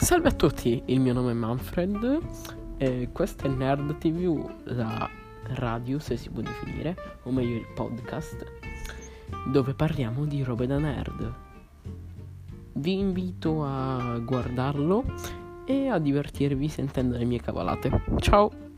Salve a tutti, il mio nome è Manfred e questo è Nerd TV, la radio se si può definire, o meglio il podcast, dove parliamo di robe da nerd. Vi invito a guardarlo e a divertirvi sentendo le mie cavolate. Ciao!